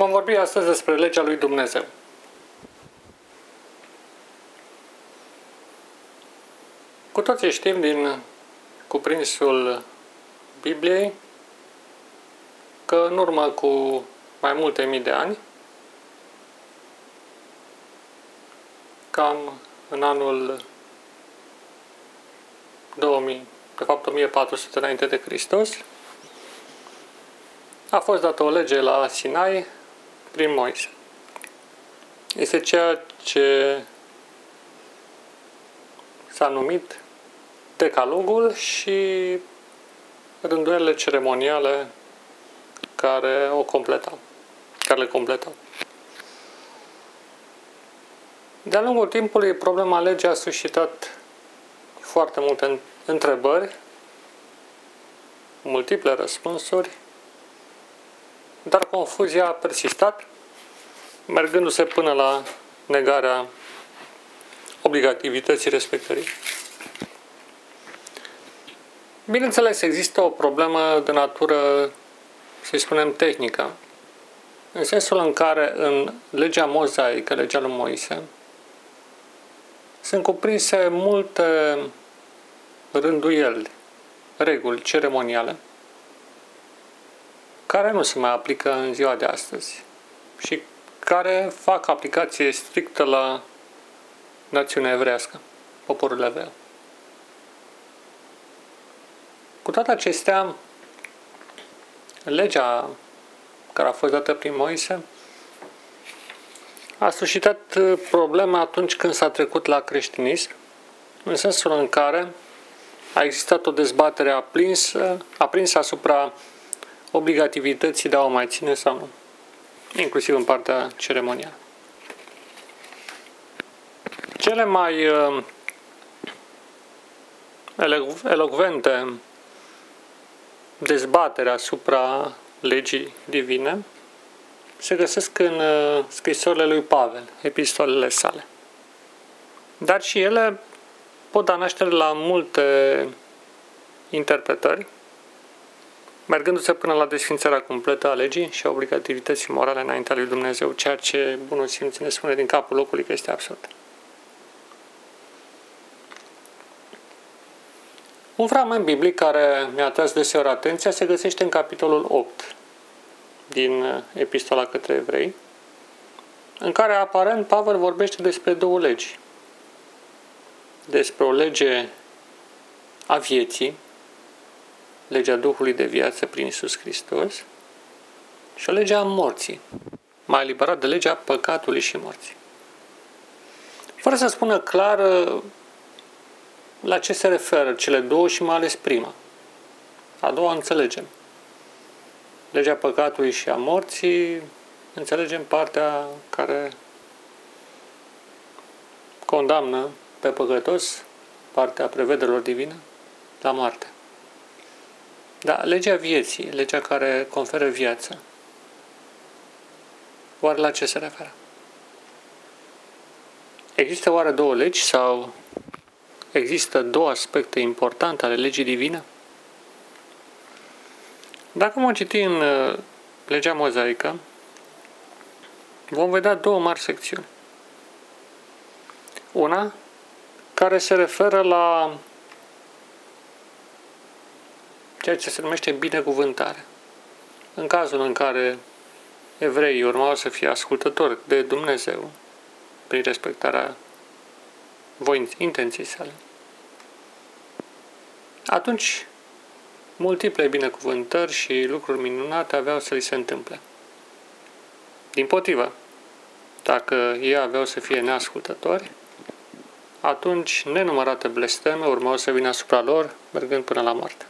Vom vorbi astăzi despre legea lui Dumnezeu. Cu toții știm din cuprinsul Bibliei că în urmă cu mai multe mii de ani, cam în anul 2000, de fapt 1400 înainte de Hristos, a fost dată o lege la Sinai prin Moise. Este ceea ce s-a numit decalogul și rânduielile ceremoniale care o completau, care le completau. De-a lungul timpului, problema legii a suscitat foarte multe întrebări, multiple răspunsuri, dar confuzia a persistat, mergându-se până la negarea obligativității respectării. Bineînțeles, există o problemă de natură, să spunem, tehnică, în sensul în care în legea mozaică, legea lui Moise, sunt cuprinse multe rânduieli, reguli ceremoniale, care nu se mai aplică în ziua de astăzi și care fac aplicație strictă la națiunea evrească, poporul evreu. Cu toate acestea, legea care a fost dată prin Moise a suscitat probleme atunci când s-a trecut la creștinism, în sensul în care a existat o dezbatere aprinsă, aprinsă asupra obligativității de a o mai ține sau nu, inclusiv în partea ceremonială. Cele mai uh, elocvente dezbatere asupra legii divine se găsesc în uh, scrisorile lui Pavel, epistolele sale. Dar și ele pot da naștere la multe interpretări, mergându-se până la desfințarea completă a legii și a obligativității morale înaintea lui Dumnezeu, ceea ce bunul simț ne spune din capul locului că este absurd. Un fragment biblic care mi-a atras deseori atenția se găsește în capitolul 8 din Epistola către Evrei, în care aparent Pavel vorbește despre două legi. Despre o lege a vieții, legea Duhului de viață prin Isus Hristos, și o lege a morții, mai eliberat de legea păcatului și morții. Fără să spună clar la ce se referă cele două și mai ales prima. A doua înțelegem. Legea păcatului și a morții, înțelegem partea care condamnă pe păcătos, partea prevederilor divine, la moarte. Da, legea vieții, legea care conferă viață, oare la ce se referă? Există oare două legi sau există două aspecte importante ale legii divine? Dacă vom citi în uh, legea mozaică, vom vedea două mari secțiuni. Una care se referă la ceea ce se numește binecuvântare. În cazul în care evreii urmau să fie ascultători de Dumnezeu prin respectarea voinț, intenții sale. Atunci, multiple binecuvântări și lucruri minunate aveau să li se întâmple. Din potrivă, dacă ei aveau să fie neascultători, atunci nenumărate blesteme urmau să vină asupra lor, mergând până la moarte.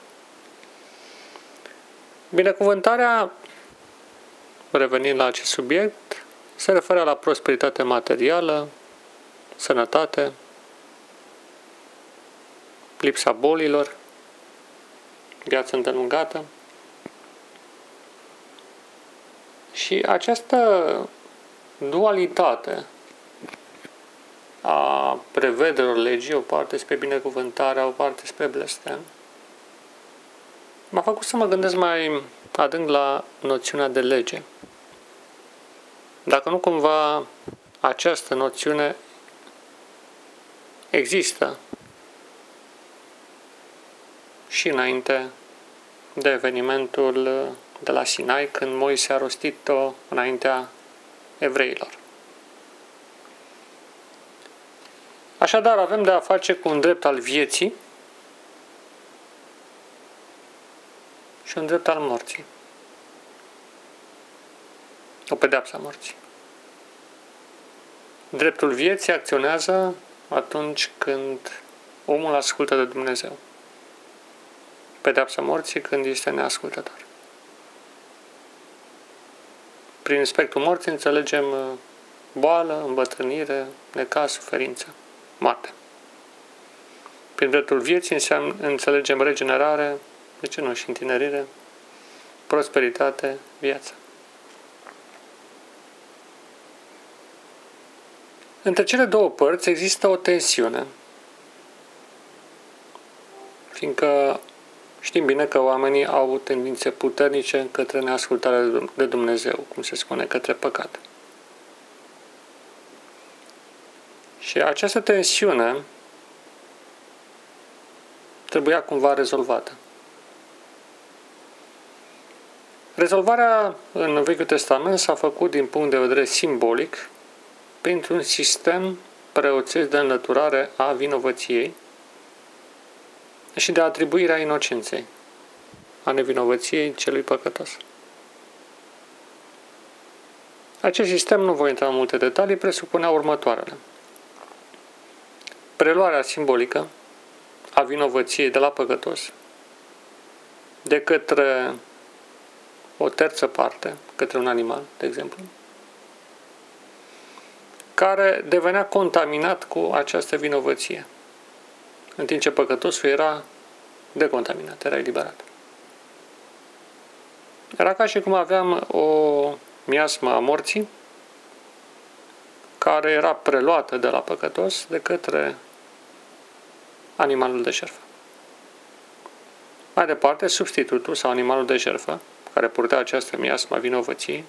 Binecuvântarea, revenind la acest subiect, se referă la prosperitate materială, sănătate, lipsa bolilor, viață îndelungată. Și această dualitate a prevederilor legii, o parte spre binecuvântare, o parte spre blestem, m-a făcut să mă gândesc mai adânc la noțiunea de lege. Dacă nu cumva această noțiune există și înainte de evenimentul de la Sinai, când Moise a rostit-o înaintea evreilor. Așadar, avem de a face cu un drept al vieții și un drept al morții. O pedeapsă a morții. Dreptul vieții acționează atunci când omul ascultă de Dumnezeu. Pedeapsa morții când este neascultător. Prin spectrul morții înțelegem uh, boală, îmbătrânire, necaz, suferință, moarte. Prin dreptul vieții înseamnă, înțelegem regenerare, de ce nu și întinerire, prosperitate, viață. Între cele două părți există o tensiune, fiindcă știm bine că oamenii au tendințe puternice către neascultarea de Dumnezeu, cum se spune, către păcat. Și această tensiune trebuia cumva rezolvată. Rezolvarea în Vechiul Testament s-a făcut din punct de vedere simbolic printr-un sistem preoțesc de înlăturare a vinovăției și de atribuirea inocenței, a nevinovăției celui păcătos. Acest sistem, nu voi intra în multe detalii, presupunea următoarele. Preluarea simbolică a vinovăției de la păcătos de către o terță parte, către un animal, de exemplu, care devenea contaminat cu această vinovăție, în timp ce păcătosul era decontaminat, era eliberat. Era ca și cum aveam o miasmă a morții, care era preluată de la păcătos de către animalul de jertfă. Mai departe, substitutul sau animalul de jertfă, care purta această miasmă a vinovăției,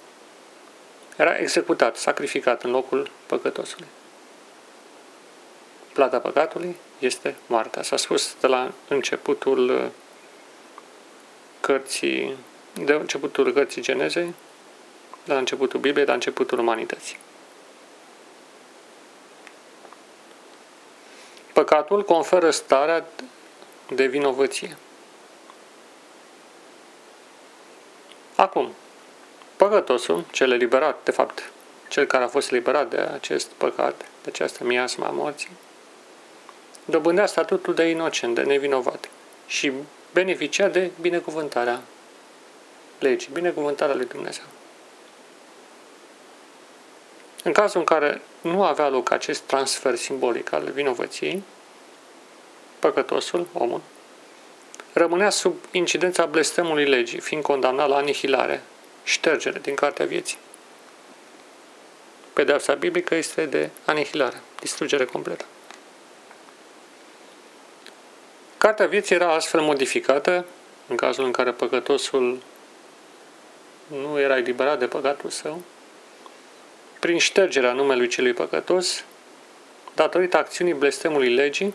era executat, sacrificat în locul păcătosului. Plata păcatului este moartea. S-a spus de la începutul cărții, de începutul cărții Genezei, de la începutul Bibliei, de la începutul umanității. Păcatul conferă starea de vinovăție. Acum, Păcătosul, cel eliberat, de fapt, cel care a fost eliberat de acest păcat, de această miasmă a morții, dobândea statutul de inocent, de nevinovat și beneficia de binecuvântarea legii, binecuvântarea lui Dumnezeu. În cazul în care nu avea loc acest transfer simbolic al vinovăției, păcătosul, omul, rămânea sub incidența blestemului legii, fiind condamnat la anihilare, ștergere din cartea vieții. Pedeapsa biblică este de anihilare, distrugere completă. Cartea vieții era astfel modificată în cazul în care păcătosul nu era eliberat de păcatul său, prin ștergerea numelui celui păcătos, datorită acțiunii blestemului legii,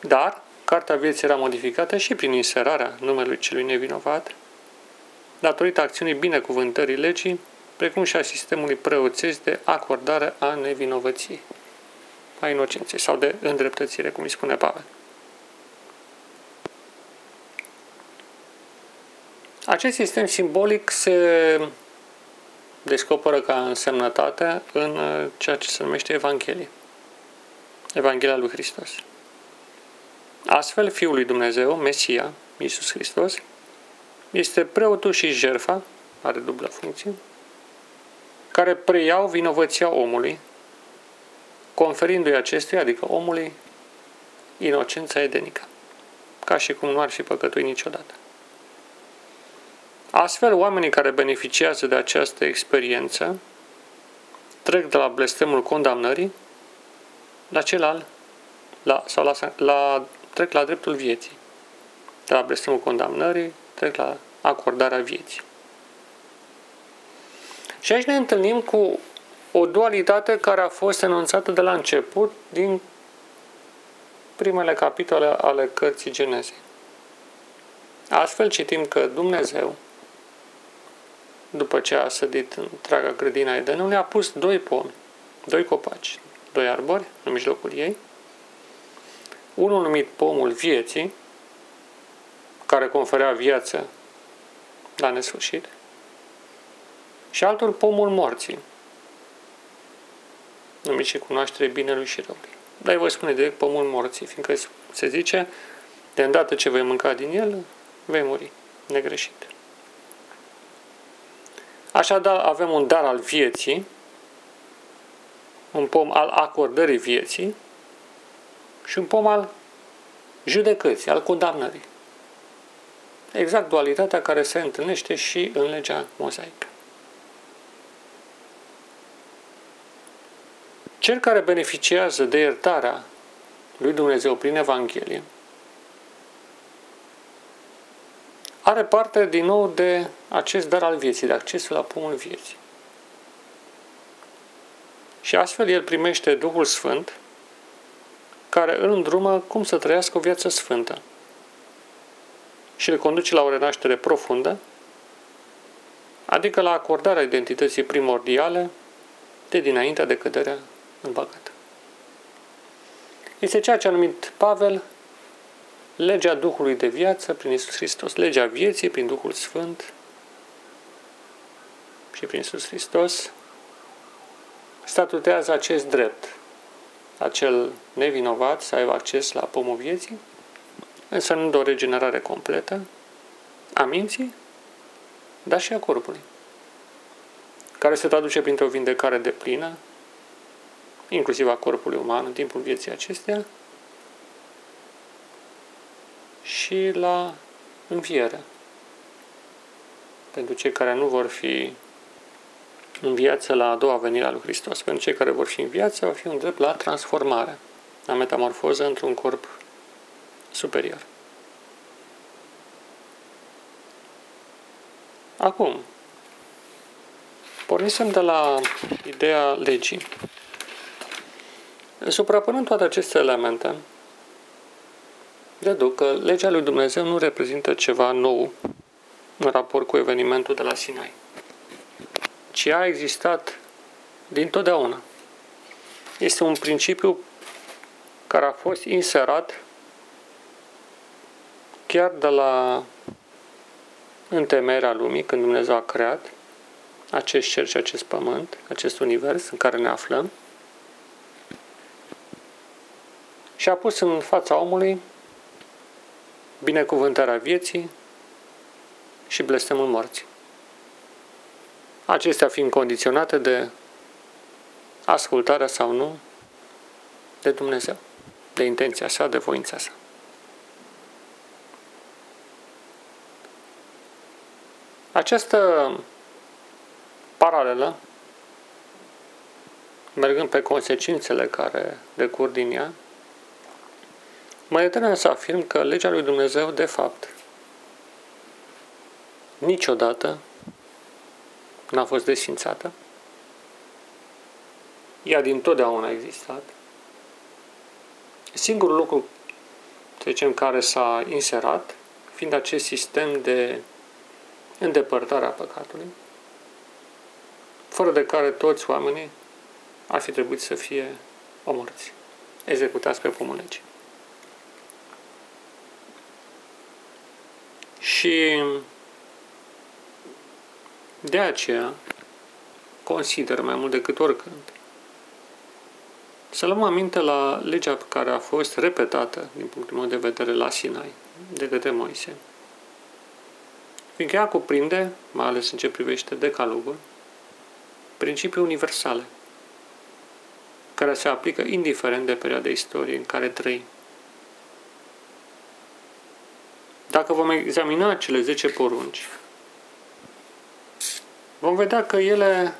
dar Cartea vieții era modificată și prin inserarea numelui celui nevinovat, datorită acțiunii binecuvântării legii, precum și a sistemului preoțesc de acordare a nevinovăției, a inocenței sau de îndreptățire, cum îi spune Pavel. Acest sistem simbolic se descoperă ca însemnătate în ceea ce se numește Evanghelie. Evanghelia lui Hristos. Astfel, Fiul lui Dumnezeu, Mesia, Iisus Hristos, este preotul și jerfa, are dublă funcție, care preiau vinovăția omului, conferindu-i acestuia, adică omului, inocența edenică, ca și cum nu ar fi păcătuit niciodată. Astfel, oamenii care beneficiază de această experiență trec de la blestemul condamnării la cel al, la, sau la, la trec la dreptul vieții. De la blestemul condamnării, trec la acordarea vieții. Și aici ne întâlnim cu o dualitate care a fost enunțată de la început din primele capitole ale cărții Genezei. Astfel citim că Dumnezeu, după ce a sădit întreaga grădina Edenului, a pus doi pomi, doi copaci, doi arbori în mijlocul ei, unul numit pomul vieții, care conferea viață la nesfârșit, și altul pomul morții, numit și cunoaștere binelui și răului. Dar voi spune direct pomul morții, fiindcă se zice, de îndată ce vei mânca din el, vei muri, negreșit. Așadar, avem un dar al vieții, un pom al acordării vieții și un pom al judecății, al condamnării. Exact dualitatea care se întâlnește și în legea mozaică. Cel care beneficiază de iertarea lui Dumnezeu prin Evanghelie are parte din nou de acest dar al vieții, de accesul la pomul vieții. Și astfel el primește Duhul Sfânt, care îl îndrumă cum să trăiască o viață sfântă. Și îl conduce la o renaștere profundă, adică la acordarea identității primordiale de dinaintea de căderea în păcat. Este ceea ce a numit Pavel legea Duhului de viață prin Isus Hristos, legea vieții prin Duhul Sfânt și prin Isus Hristos, statutează acest drept, acel nevinovat să aibă acces la pomul vieții, însă nu de o regenerare completă a minții, dar și a corpului, care se traduce printr-o vindecare de plină, inclusiv a corpului uman în timpul vieții acesteia, și la înviere. Pentru cei care nu vor fi în viață la a doua venire a lui Hristos. Pentru cei care vor fi în viață, va fi un drept la transformare, la metamorfoză într-un corp superior. Acum, pornisem de la ideea legii. Suprapunând toate aceste elemente, deduc că legea lui Dumnezeu nu reprezintă ceva nou în raport cu evenimentul de la Sinai, ci a existat din totdeauna. Este un principiu care a fost inserat chiar de la întemeierea lumii, când Dumnezeu a creat acest cer și acest pământ, acest univers în care ne aflăm, și a pus în fața omului binecuvântarea vieții și blestemul morții. Acestea fiind condiționate de ascultarea sau nu de Dumnezeu, de intenția sa, de voința sa. Această paralelă, mergând pe consecințele care decur din ea, mă determină să afirm că legea lui Dumnezeu, de fapt, niciodată n-a fost desfințată. Ea din totdeauna a existat. Singurul lucru, să zicem, care s-a inserat, fiind acest sistem de îndepărtare a păcatului, fără de care toți oamenii ar fi trebuit să fie omorți, executați pe pomul legii. Și de aceea consider mai mult decât oricând să luăm aminte la legea care a fost repetată, din punctul meu de vedere, la Sinai, de către Moise. Fiindcă ea cuprinde, mai ales în ce privește decalogul, principii universale, care se aplică indiferent de perioada istoriei în care trăim. Dacă vom examina cele 10 porunci, vom vedea că ele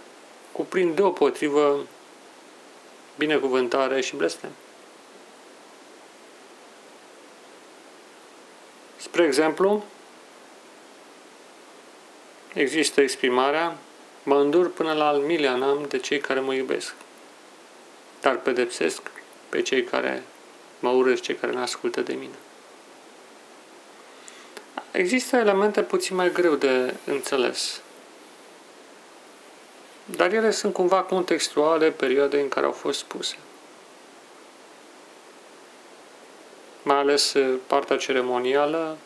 cuprind deopotrivă binecuvântare și blestem. Spre exemplu, există exprimarea Mă îndur până la al milia n-am de cei care mă iubesc, dar pedepsesc pe cei care mă urăsc, cei care ne ascultă de mine. Există elemente puțin mai greu de înțeles, dar ele sunt cumva contextuale perioadei în care au fost spuse. Mai ales eh, partea ceremonială,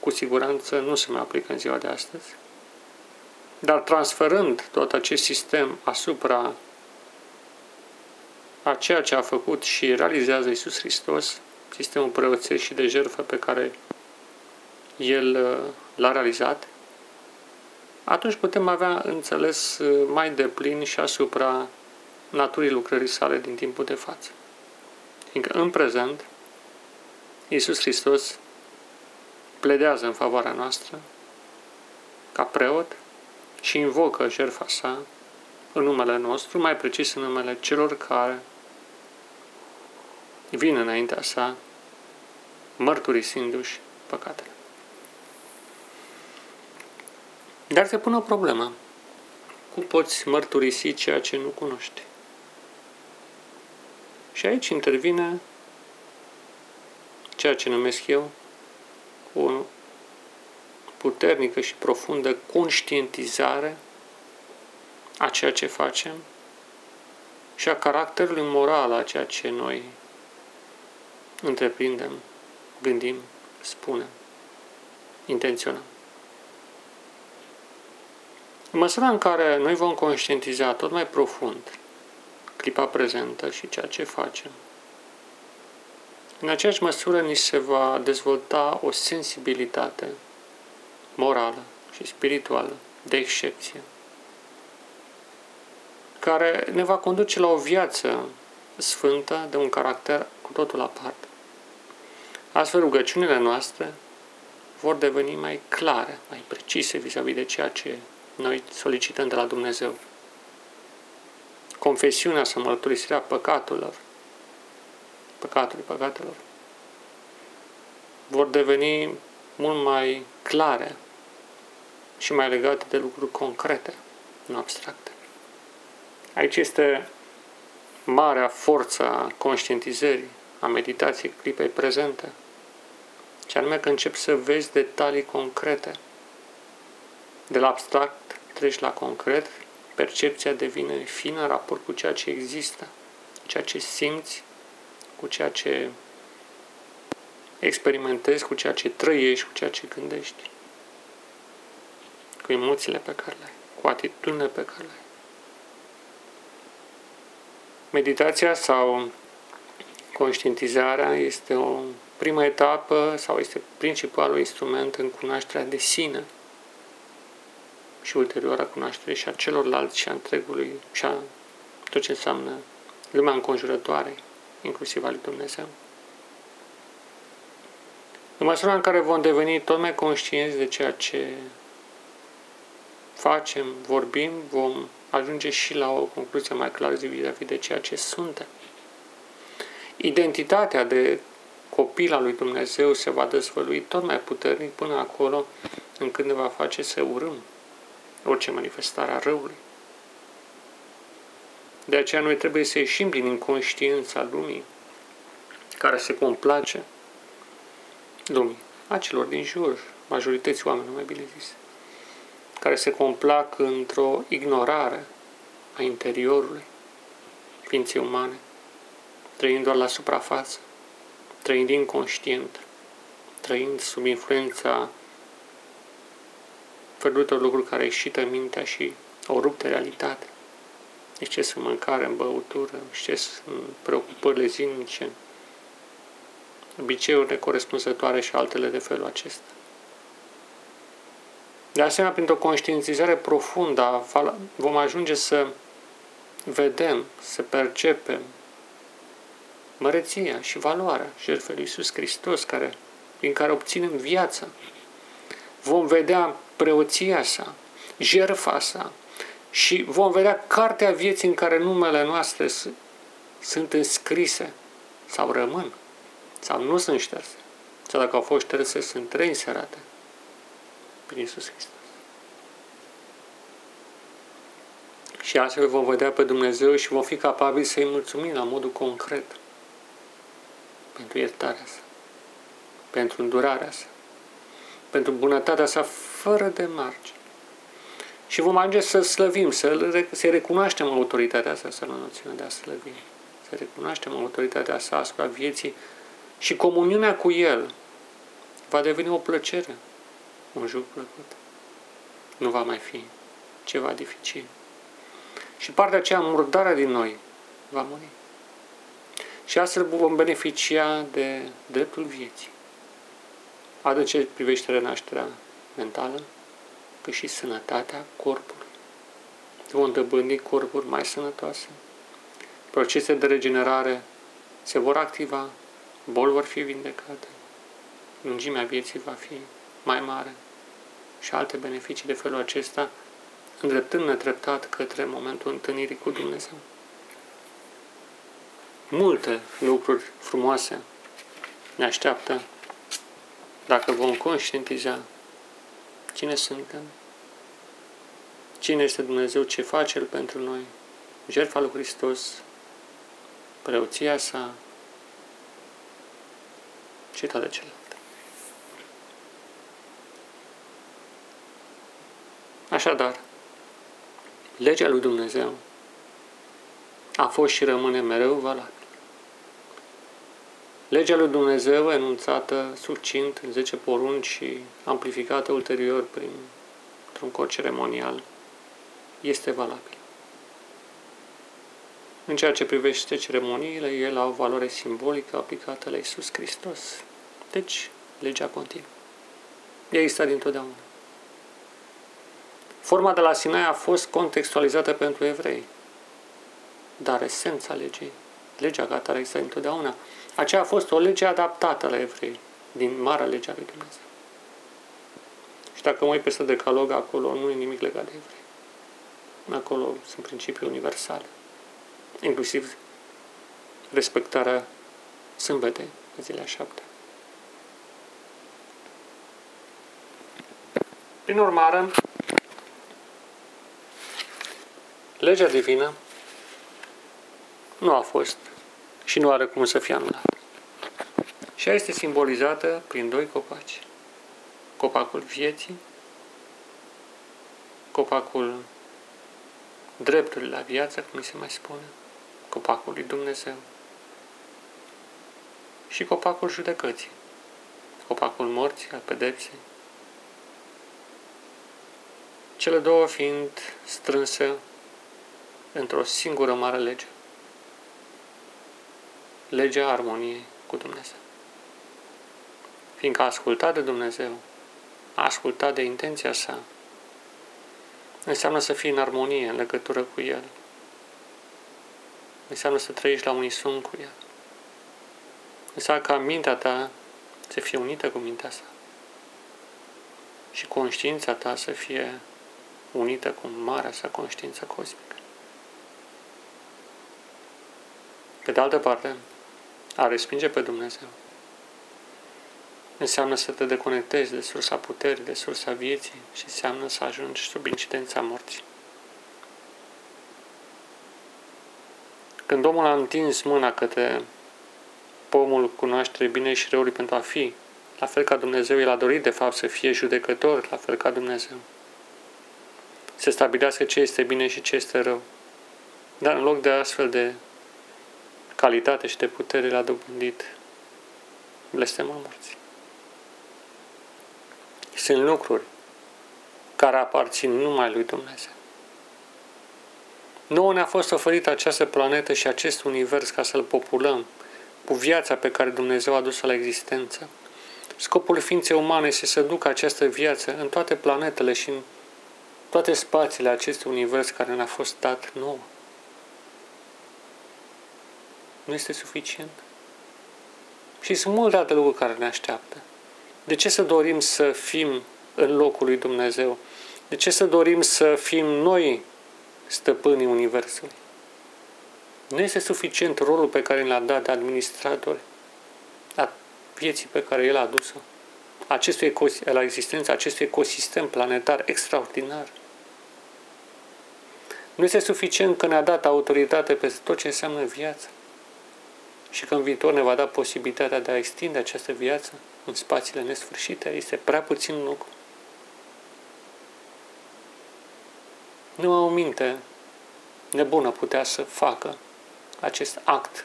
cu siguranță nu se mai aplică în ziua de astăzi. Dar transferând tot acest sistem asupra a ceea ce a făcut și realizează Isus Hristos, sistemul preoțesc și de jertfă pe care El uh, l-a realizat, atunci putem avea înțeles uh, mai deplin și asupra naturii lucrării sale din timpul de față. Fiindcă în prezent, Iisus Hristos pledează în favoarea noastră ca preot și invocă jertfa sa în numele nostru, mai precis în numele celor care vin înaintea sa mărturisindu-și păcatele. Dar se pune o problemă. Cum poți mărturisi ceea ce nu cunoști? Și aici intervine ceea ce numesc eu o puternică și profundă conștientizare a ceea ce facem și a caracterului moral a ceea ce noi întreprindem, gândim, spunem, intenționăm. În măsura în care noi vom conștientiza tot mai profund clipa prezentă și ceea ce facem, în aceeași măsură ni se va dezvolta o sensibilitate morală și spirituală de excepție, care ne va conduce la o viață sfântă de un caracter cu totul aparte. Astfel, rugăciunile noastre vor deveni mai clare, mai precise vis-a-vis de ceea ce noi solicităm de la Dumnezeu. Confesiunea să mărturisirea păcatelor, păcatului păcatelor, vor deveni mult mai clare și mai legate de lucruri concrete, nu abstracte. Aici este marea forță a conștientizării, a meditației clipei prezente, ce anume că începi să vezi detalii concrete. De la abstract treci la concret, percepția devine fină în raport cu ceea ce există, ceea ce simți, cu ceea ce experimentezi, cu ceea ce trăiești, cu ceea ce gândești, cu emoțiile pe care le ai, cu atitudinile pe care le ai. Meditația sau conștientizarea este o primă etapă sau este principalul instrument în cunoașterea de sine și ulterior a cunoașterii și a celorlalți și a întregului și a tot ce înseamnă lumea înconjurătoare, inclusiv a lui Dumnezeu. În măsura în care vom deveni tot mai conștienți de ceea ce facem, vorbim, vom ajunge și la o concluzie mai clară vis-a-vis de ceea ce suntem. Identitatea de copil al lui Dumnezeu se va dezvălui tot mai puternic până acolo încât ne va face să urâm orice manifestare a răului. De aceea noi trebuie să ieșim din inconștiența lumii care se complace lumii, a celor din jur, majorității oamenilor, mai bine zis, care se complac într-o ignorare a interiorului ființei umane, trăind doar la suprafață, trăind inconștient, trăind sub influența feluritor lucruri care ieșită mintea și o ruptă realitate. Exces în mâncare, în băutură, exces în preocupările zilnice, obiceiuri necorespunzătoare și altele de felul acesta. De asemenea, printr-o conștientizare profundă vom ajunge să vedem, să percepem măreția și valoarea jertfei lui Iisus Hristos, care, prin care obținem viața. Vom vedea preoția sa, jertfa sa și vom vedea cartea vieții în care numele noastre sunt înscrise sau rămân sau nu sunt șterse. Sau dacă au fost șterse, sunt reinserate prin Iisus Hristos. Și astfel vom vedea pe Dumnezeu și vom fi capabili să-i mulțumim la modul concret pentru iertarea sa, pentru îndurarea sa, pentru bunătatea sa fără de marge. Și vom ajunge să slăvim, să, să recunoaștem autoritatea sa, să la noțiunea de a slăvi, să recunoaștem autoritatea sa asupra vieții și comuniunea cu El va deveni o plăcere, un juc plăcut. Nu va mai fi ceva dificil. Și partea aceea, murdarea din noi, va muri. Și astfel vom beneficia de dreptul vieții. Atât ce privește renașterea mentală, cât și sănătatea corpului. Vom dobândi corpuri mai sănătoase. Procese de regenerare se vor activa, boli vor fi vindecate, lungimea vieții va fi mai mare și alte beneficii de felul acesta, îndreptând-ne treptat către momentul întâlnirii cu Dumnezeu. Multe lucruri frumoase ne așteaptă dacă vom conștientiza cine suntem, cine este Dumnezeu, ce face El pentru noi, jertfa lui Hristos, preoția sa? Și toate celelalte. Așadar, legea lui Dumnezeu a fost și rămâne mereu valabilă. Legea lui Dumnezeu, enunțată succint în 10 porunci și amplificată ulterior prin un cod ceremonial, este valabil. În ceea ce privește ceremoniile, ele au valoare simbolică aplicată la Iisus Hristos. Deci, legea continuă. Ea există dintotdeauna. Forma de la Sinai a fost contextualizată pentru evrei, dar esența legii, legea ca atare există întotdeauna, aceea a fost o lege adaptată la evrei, din marea legea lui Dumnezeu. Și dacă mă uit peste decalog, acolo nu e nimic legat de evrei. Acolo sunt principii universale, inclusiv respectarea sâmbetei, zilea șapte. Prin urmare, legea divină nu a fost și nu are cum să fie anulată. Și ea este simbolizată prin doi copaci. Copacul vieții, copacul dreptului la viață, cum se mai spune, copacul lui Dumnezeu și copacul judecății, copacul morții, al pedepsei. Cele două fiind strânse într-o singură mare lege legea armoniei cu Dumnezeu. Fiindcă a ascultat de Dumnezeu, a ascultat de intenția sa, înseamnă să fii în armonie, în legătură cu El. Înseamnă să trăiești la unison cu El. Înseamnă ca mintea ta să fie unită cu mintea sa. Și conștiința ta să fie unită cu marea sa conștiință cosmică. Pe de altă parte, a respinge pe Dumnezeu înseamnă să te deconectezi de sursa puterii, de sursa vieții și înseamnă să ajungi sub incidența morții. Când omul a întins mâna către pomul cunoaștere bine și răului pentru a fi, la fel ca Dumnezeu, el a dorit de fapt să fie judecător, la fel ca Dumnezeu. Să stabilească ce este bine și ce este rău. Dar în loc de astfel de calitate și de putere l-a dobândit blestemul morții. Sunt lucruri care aparțin numai lui Dumnezeu. Nouă ne-a fost oferită această planetă și acest univers ca să-l populăm cu viața pe care Dumnezeu a adus-o la existență. Scopul ființei umane este să ducă această viață în toate planetele și în toate spațiile acestui univers care ne-a fost dat nouă nu este suficient. Și sunt multe alte lucruri care ne așteaptă. De ce să dorim să fim în locul lui Dumnezeu? De ce să dorim să fim noi stăpânii Universului? Nu este suficient rolul pe care l-a dat de administrator a vieții pe care El a adus-o, acestui la existența acestui ecosistem planetar extraordinar. Nu este suficient că ne-a dat autoritate peste tot ce înseamnă viață și că în viitor ne va da posibilitatea de a extinde această viață în spațiile nesfârșite, este prea puțin lucru. Nu o minte nebună putea să facă acest act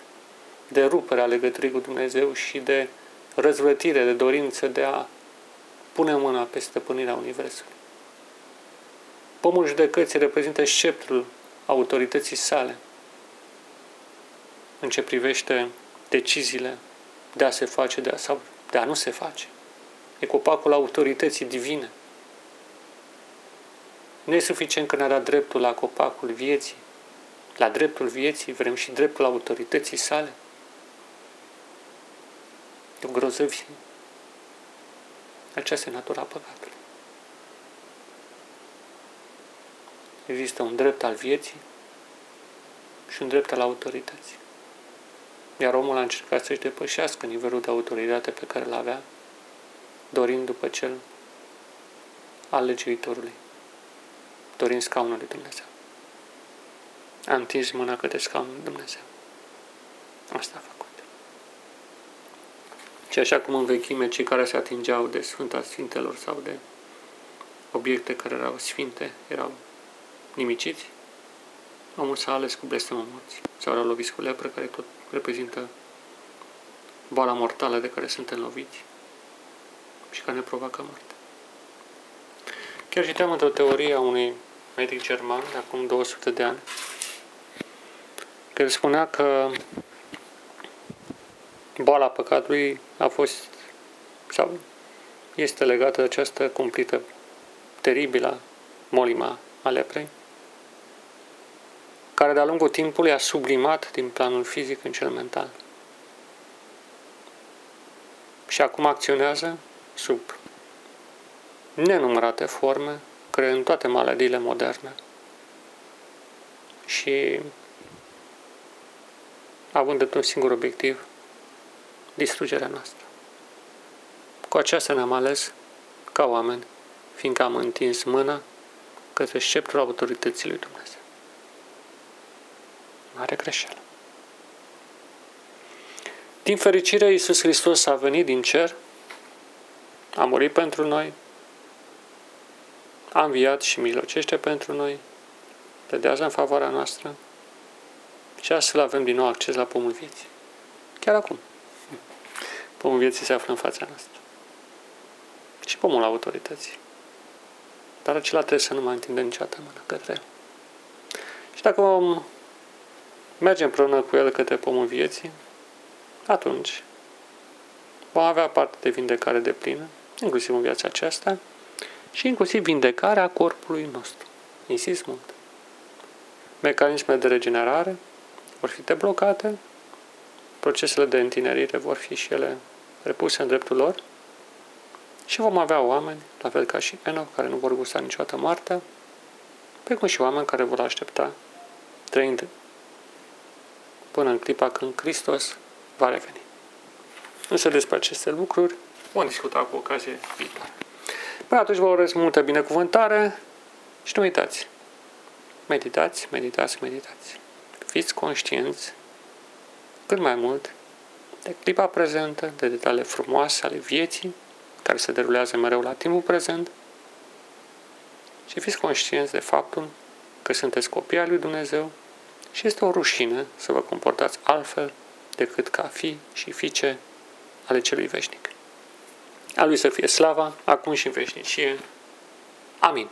de rupere a legăturii cu Dumnezeu și de răzvrătire, de dorință de a pune mâna pe stăpânirea Universului. Pomul judecății reprezintă sceptrul autorității sale în ce privește deciziile de a se face de a, sau de a nu se face. E copacul autorității divine. Nu e suficient că ne-a dat dreptul la copacul vieții. La dreptul vieții vrem și dreptul autorității sale. E o grozăvie. Aceasta e natura păcatului. Există un drept al vieții și un drept al autorității. Iar omul a încercat să-și depășească nivelul de autoritate pe care îl avea, dorind după cel al legiuitorului, dorind scaunul lui Dumnezeu. A întins mâna către scaunul lui Dumnezeu. Asta a făcut. Și așa cum în vechime cei care se atingeau de Sfânta Sfintelor sau de obiecte care erau sfinte, erau nimiciți, omul s-a ales cu blestemul morții. Sau erau loviți cu lepră, care tot reprezintă boala mortală de care suntem loviți și care ne provoacă moarte. Chiar citeam într-o teorie a unui medic german de acum 200 de ani, care spunea că boala păcatului a fost sau este legată de această cumplită teribilă molima a leprei, care de-a lungul timpului a sublimat din planul fizic în cel mental. Și acum acționează sub nenumărate forme, creând toate maladiile moderne. Și având un singur obiectiv, distrugerea noastră. Cu aceasta ne-am ales ca oameni, fiindcă am întins mâna către sceptrul autorității lui Dumnezeu. Mare greșeală. Din fericire, Iisus Hristos a venit din cer, a murit pentru noi, a înviat și milocește pentru noi, pledează în favoarea noastră și astfel avem din nou acces la pomul vieții. Chiar acum. Pomul vieții se află în fața noastră. Și pomul autorității. Dar acela trebuie să nu mai întindă niciodată mână către el. Și dacă vom merge împreună cu el către pomul vieții, atunci vom avea parte de vindecare de plină, inclusiv în viața aceasta, și inclusiv vindecarea corpului nostru. Insist mult. Mecanismele de regenerare vor fi deblocate, procesele de întinerire vor fi și ele repuse în dreptul lor și vom avea oameni, la fel ca și Enoch, care nu vor gusta niciodată moartea, precum și oameni care vor aștepta trăind până în clipa când Hristos va reveni. Însă despre aceste lucruri vom discuta cu ocazie viitoare. Până atunci vă urez multă binecuvântare și nu uitați, meditați, meditați, meditați. Fiți conștienți cât mai mult de clipa prezentă, de detaliile frumoase ale vieții, care se derulează mereu la timpul prezent, și fiți conștienți de faptul că sunteți copii al lui Dumnezeu și este o rușine să vă comportați altfel decât ca fi și fiice ale celui veșnic. A lui să fie slava, acum și în veșnicie. Amin.